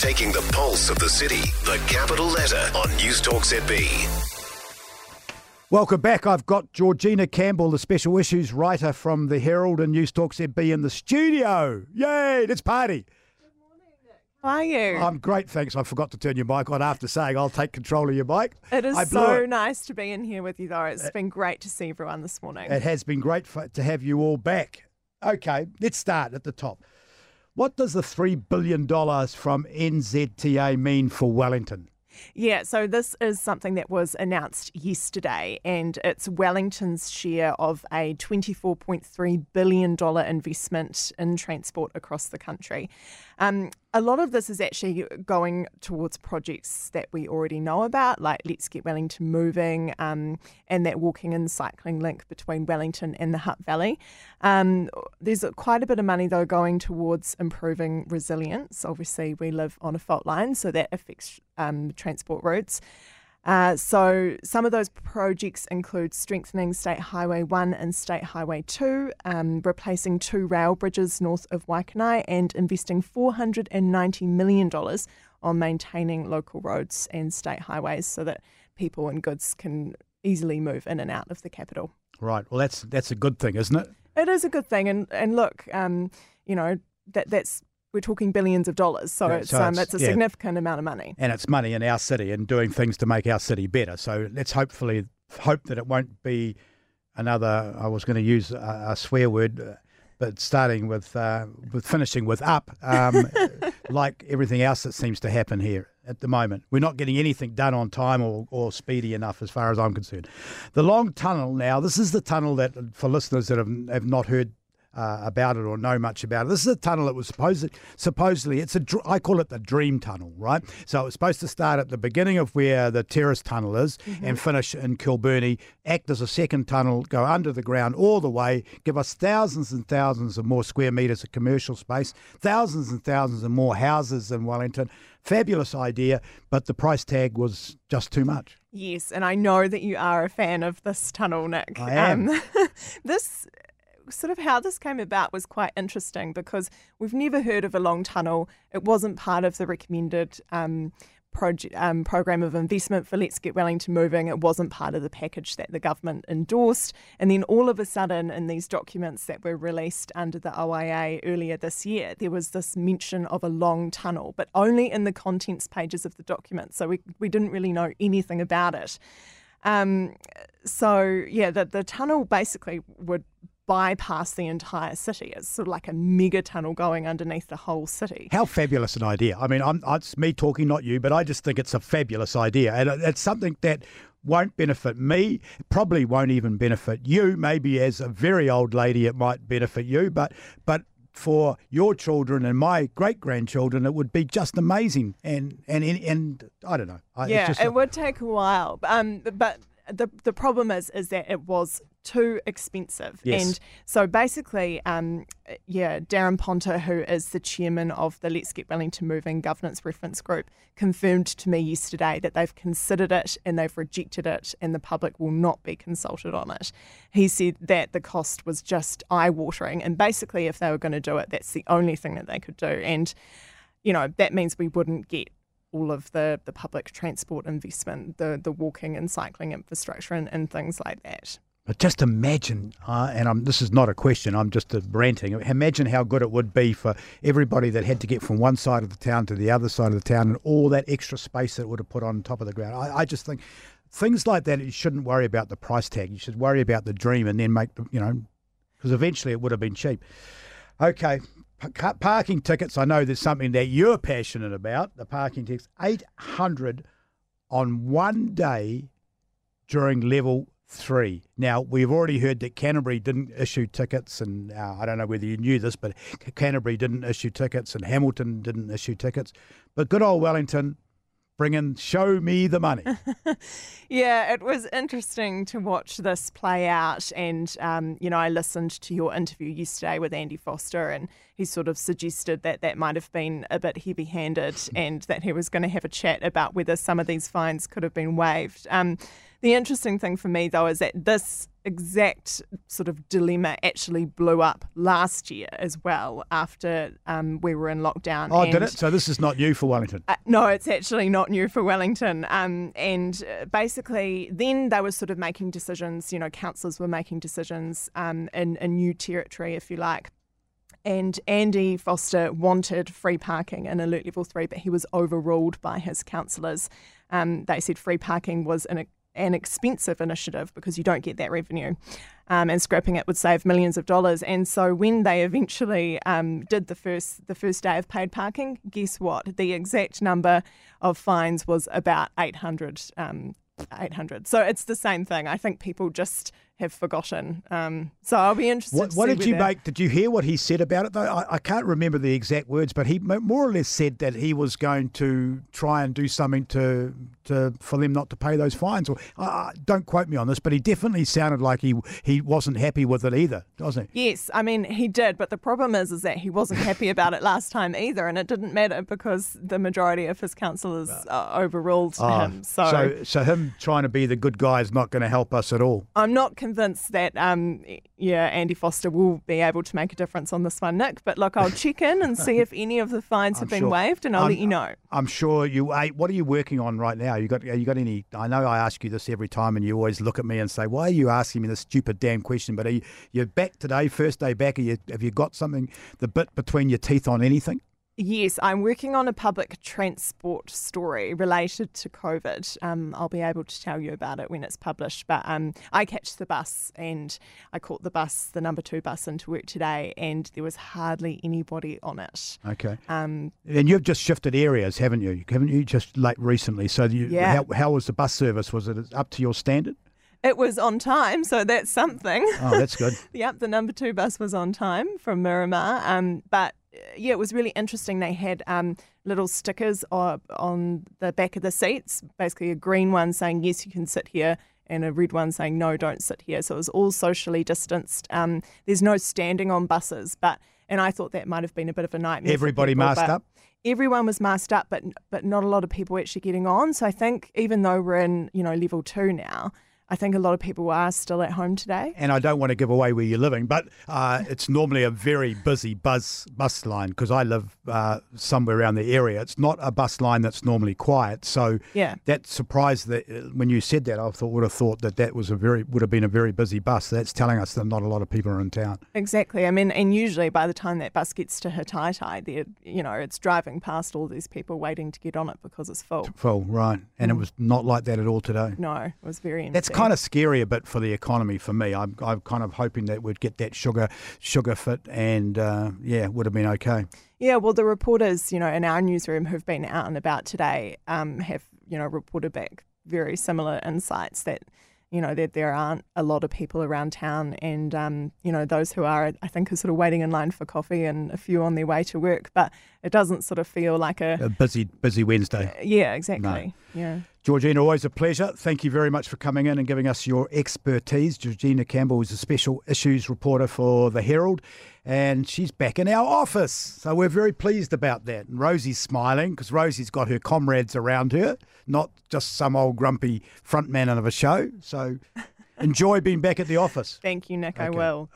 Taking the pulse of the city, the capital letter on News Talk ZB. Welcome back. I've got Georgina Campbell, the special issues writer from the Herald and News Talk ZB in the studio. Yay, let's party. Good morning. How are you? I'm great, thanks. I forgot to turn your mic on after saying I'll take control of your mic. it is so it. nice to be in here with you, though. It's Uh, been great to see everyone this morning. It has been great for, to have you all back. Okay, let's start at the top. What does the $3 billion from NZTA mean for Wellington? Yeah, so this is something that was announced yesterday, and it's Wellington's share of a $24.3 billion investment in transport across the country. Um, a lot of this is actually going towards projects that we already know about, like Let's Get Wellington Moving um, and that walking and cycling link between Wellington and the Hutt Valley. Um, there's quite a bit of money, though, going towards improving resilience. Obviously, we live on a fault line, so that affects um, transport routes. Uh, so some of those projects include strengthening State Highway 1 and State Highway 2, um, replacing two rail bridges north of Waikanae, and investing $490 million on maintaining local roads and state highways so that people and goods can easily move in and out of the capital. Right. Well, that's that's a good thing, isn't it? It is a good thing, and and look, um, you know that that's we're talking billions of dollars, so Yeah, it's so um, it's- it's a yeah. significant amount of money. And it's money in our city and doing things to make our city better. So let's hopefully hope that it won't be another. I was going to use a, a swear word, uh, but starting with uh, with finishing with up, um, like everything else that seems to happen here at the moment. We're not getting anything done on time or, or speedy enough, as far as I'm concerned. The long tunnel now. This is the tunnel that for listeners that have, have not heard uh, about it or know much about it. This is a tunnel that was supposed supposedly it's a dr- I call it the dream tunnel, right? So it was supposed to start at the beginning of where the terrace tunnel is and finish in Kilbirnie, act as a second tunnel, go under the ground all the way, give us thousands and thousands of more square meters of commercial space, thousands and thousands of more houses in Wellington. Fabulous idea, but the price tag was just too much. Yes, and I know that you are a fan of this tunnel, Nick. I am. Um, this sort of how this came about was quite interesting because we've never heard of a long tunnel. It wasn't part of the recommended um, project, um, program of investment for Let's Get Wellington Moving. It wasn't part of the package that the government endorsed. And then all of a sudden, in these documents that were released under the OIA earlier this year, there was this mention of a long tunnel, but only in the contents pages of the document. So we, we didn't really know anything about it. Um, so yeah, the the tunnel basically would bypass the entire city. It's sort of like a mega tunnel going underneath the whole city. How fabulous an idea! I mean, I'm, it's me talking, not you, but I just think it's a fabulous idea, and it's something that won't benefit me. Probably won't even benefit you. Maybe as a very old lady, it might benefit you, but but for your children and my great grandchildren, it would be just amazing. And and and, and I don't know. Yeah, it a- would take a while, um, but the the problem is is that it was too expensive, Yes. and so basically, um, yeah, Daran Ponter, who is the chairman of the Let's Get Wellington Moving Governance Reference Group, confirmed to me yesterday that they've considered it and they've rejected it, and the public will not be consulted on it. He said that the cost was just eye watering, and basically, if they were going to do it, that's the only thing that they could do, and you know that means we wouldn't get all of the, the public transport investment, the the walking and cycling infrastructure, and, and things like that. But just imagine, uh, and I'm, this is not a question, I'm just ranting. Imagine how good it would be for everybody that had to get from one side of the town to the other side of the town and all that extra space that it would have put on top of the ground. I, I just think things like that, you shouldn't worry about the price tag. You should worry about the dream and then make, you know, because eventually it would have been cheap. Okay, ca- parking tickets. I know there's something that you're passionate about. The parking tickets, 800 on one day during level three. Now, we've already heard that Canterbury didn't issue tickets, and uh, I don't know whether you knew this, but Canterbury didn't issue tickets, and Hamilton didn't issue tickets. But good old Wellington, bring in, show me the money. Yeah, it was interesting to watch this play out. And, um, you know, I listened to your interview yesterday with Andy Foster, and he sort of suggested that that might have been a bit heavy handed and that he was going to have a chat about whether some of these fines could have been waived. Um, the interesting thing for me, though, is that this exact sort of dilemma actually blew up last year as well after um, we were in lockdown. Oh, and, did it? So this is not new for Wellington. Uh, no, it's actually not new for Wellington. Um, and uh, basically, then they were sort of making decisions. You know, councillors were making decisions um, in a new territory, if you like. And Andy Foster wanted free parking in alert level three, but he was overruled by his councillors. Um, they said free parking was an an expensive initiative because you don't get that revenue. Um, and scrapping it would save millions of dollars. And so when they eventually um, did the first the first day of paid parking, guess what? The exact number of fines was about 800. Um, 800. So it's the same thing. I think people just have forgotten. Um, so I'll be interested. What, what did you make? Did you hear what he said about it? Though I, I, can't remember the exact words, but he more or less said that he was going to try and do something to to for them not to pay those fines. Or uh, don't quote me on this, but he definitely sounded like he he wasn't happy with it either, doesn't he? Yes, I mean he did, but the problem is is that he wasn't happy about it last time either, and it didn't matter because the majority of his councillors uh, overruled oh, him. So, so so him trying to be the good guy is not going to help us at all. I'm not. Convinced convinced that um, yeah, Andy Foster will be able to make a difference on this one, Nick. But look, I'll check in and see if any of the fines have been sure. waived, and I'll I'm, let you know. I'm sure you. What are you working on right now? You got? You got any? I know I ask you this every time, and you always look at me and say, "Why are you asking me this stupid damn question?" But are you, you're back today, first day back. You, have you got something the bit between your teeth on anything? Yes, I'm working on a public transport story related to COVID. Um, I'll be able to tell you about it when it's published. But um, I catch the bus and I caught the bus, the number two bus, into work today, and there was hardly anybody on it. Okay. Um, and you've just shifted areas, haven't you? Haven't you just like recently? So you, yeah. how, how was the bus service? Was it up to your standard? It was on time, so that's something. Oh, that's good. yep, the number two bus was on time from Miramar. Um, but yeah, it was really interesting. They had um, little stickers on the back of the seats, basically a green one saying, yes, you can sit here, and a red one saying, no, don't sit here. So it was all socially distanced. Um, there's no standing on buses, but and I thought that might have been a bit of a nightmare. Everybody people, masked up? Everyone was masked up, but but not a lot of people were actually getting on. So I think even though we're in, you know, level two now, I think a lot of people are still at home today. And I don't want to give away where you're living, but uh, it's normally a very busy bus bus line because I live uh, somewhere around the area. It's not a bus line that's normally quiet. So yeah. that surprised that when you said that, I thought would have thought that that was a very would have been a very busy bus. That's telling us that not a lot of people are in town. Exactly. I mean, and usually by the time that bus gets to Hataitai, there you know it's driving past all these people waiting to get on it because it's full. Full, right? And mm. it was not like that at all today. No, it was very. That's kind of scary a bit for the economy for me. I'm, I'm kind of hoping that we'd get that sugar sugar fit, and uh, yeah, would have been okay. Yeah, well, the reporters, you know, in our newsroom who've been out and about today um, have, you know, reported back very similar insights that you know, that there aren't a lot of people around town. And, um, you know, those who are, I think, are sort of waiting in line for coffee and a few on their way to work. But it doesn't sort of feel like a, a busy, busy Wednesday. Uh, yeah, exactly. No. Yeah. Georgina, always a pleasure. Thank you very much for coming in and giving us your expertise. Georgina Campbell is a special issues reporter for The Herald, and she's back in our office. So we're very pleased about that. And Rosie's smiling because Rosie's got her comrades around her, not just some old grumpy frontman of a show. So enjoy being back at the office. Thank you, Nick. Okay. I will.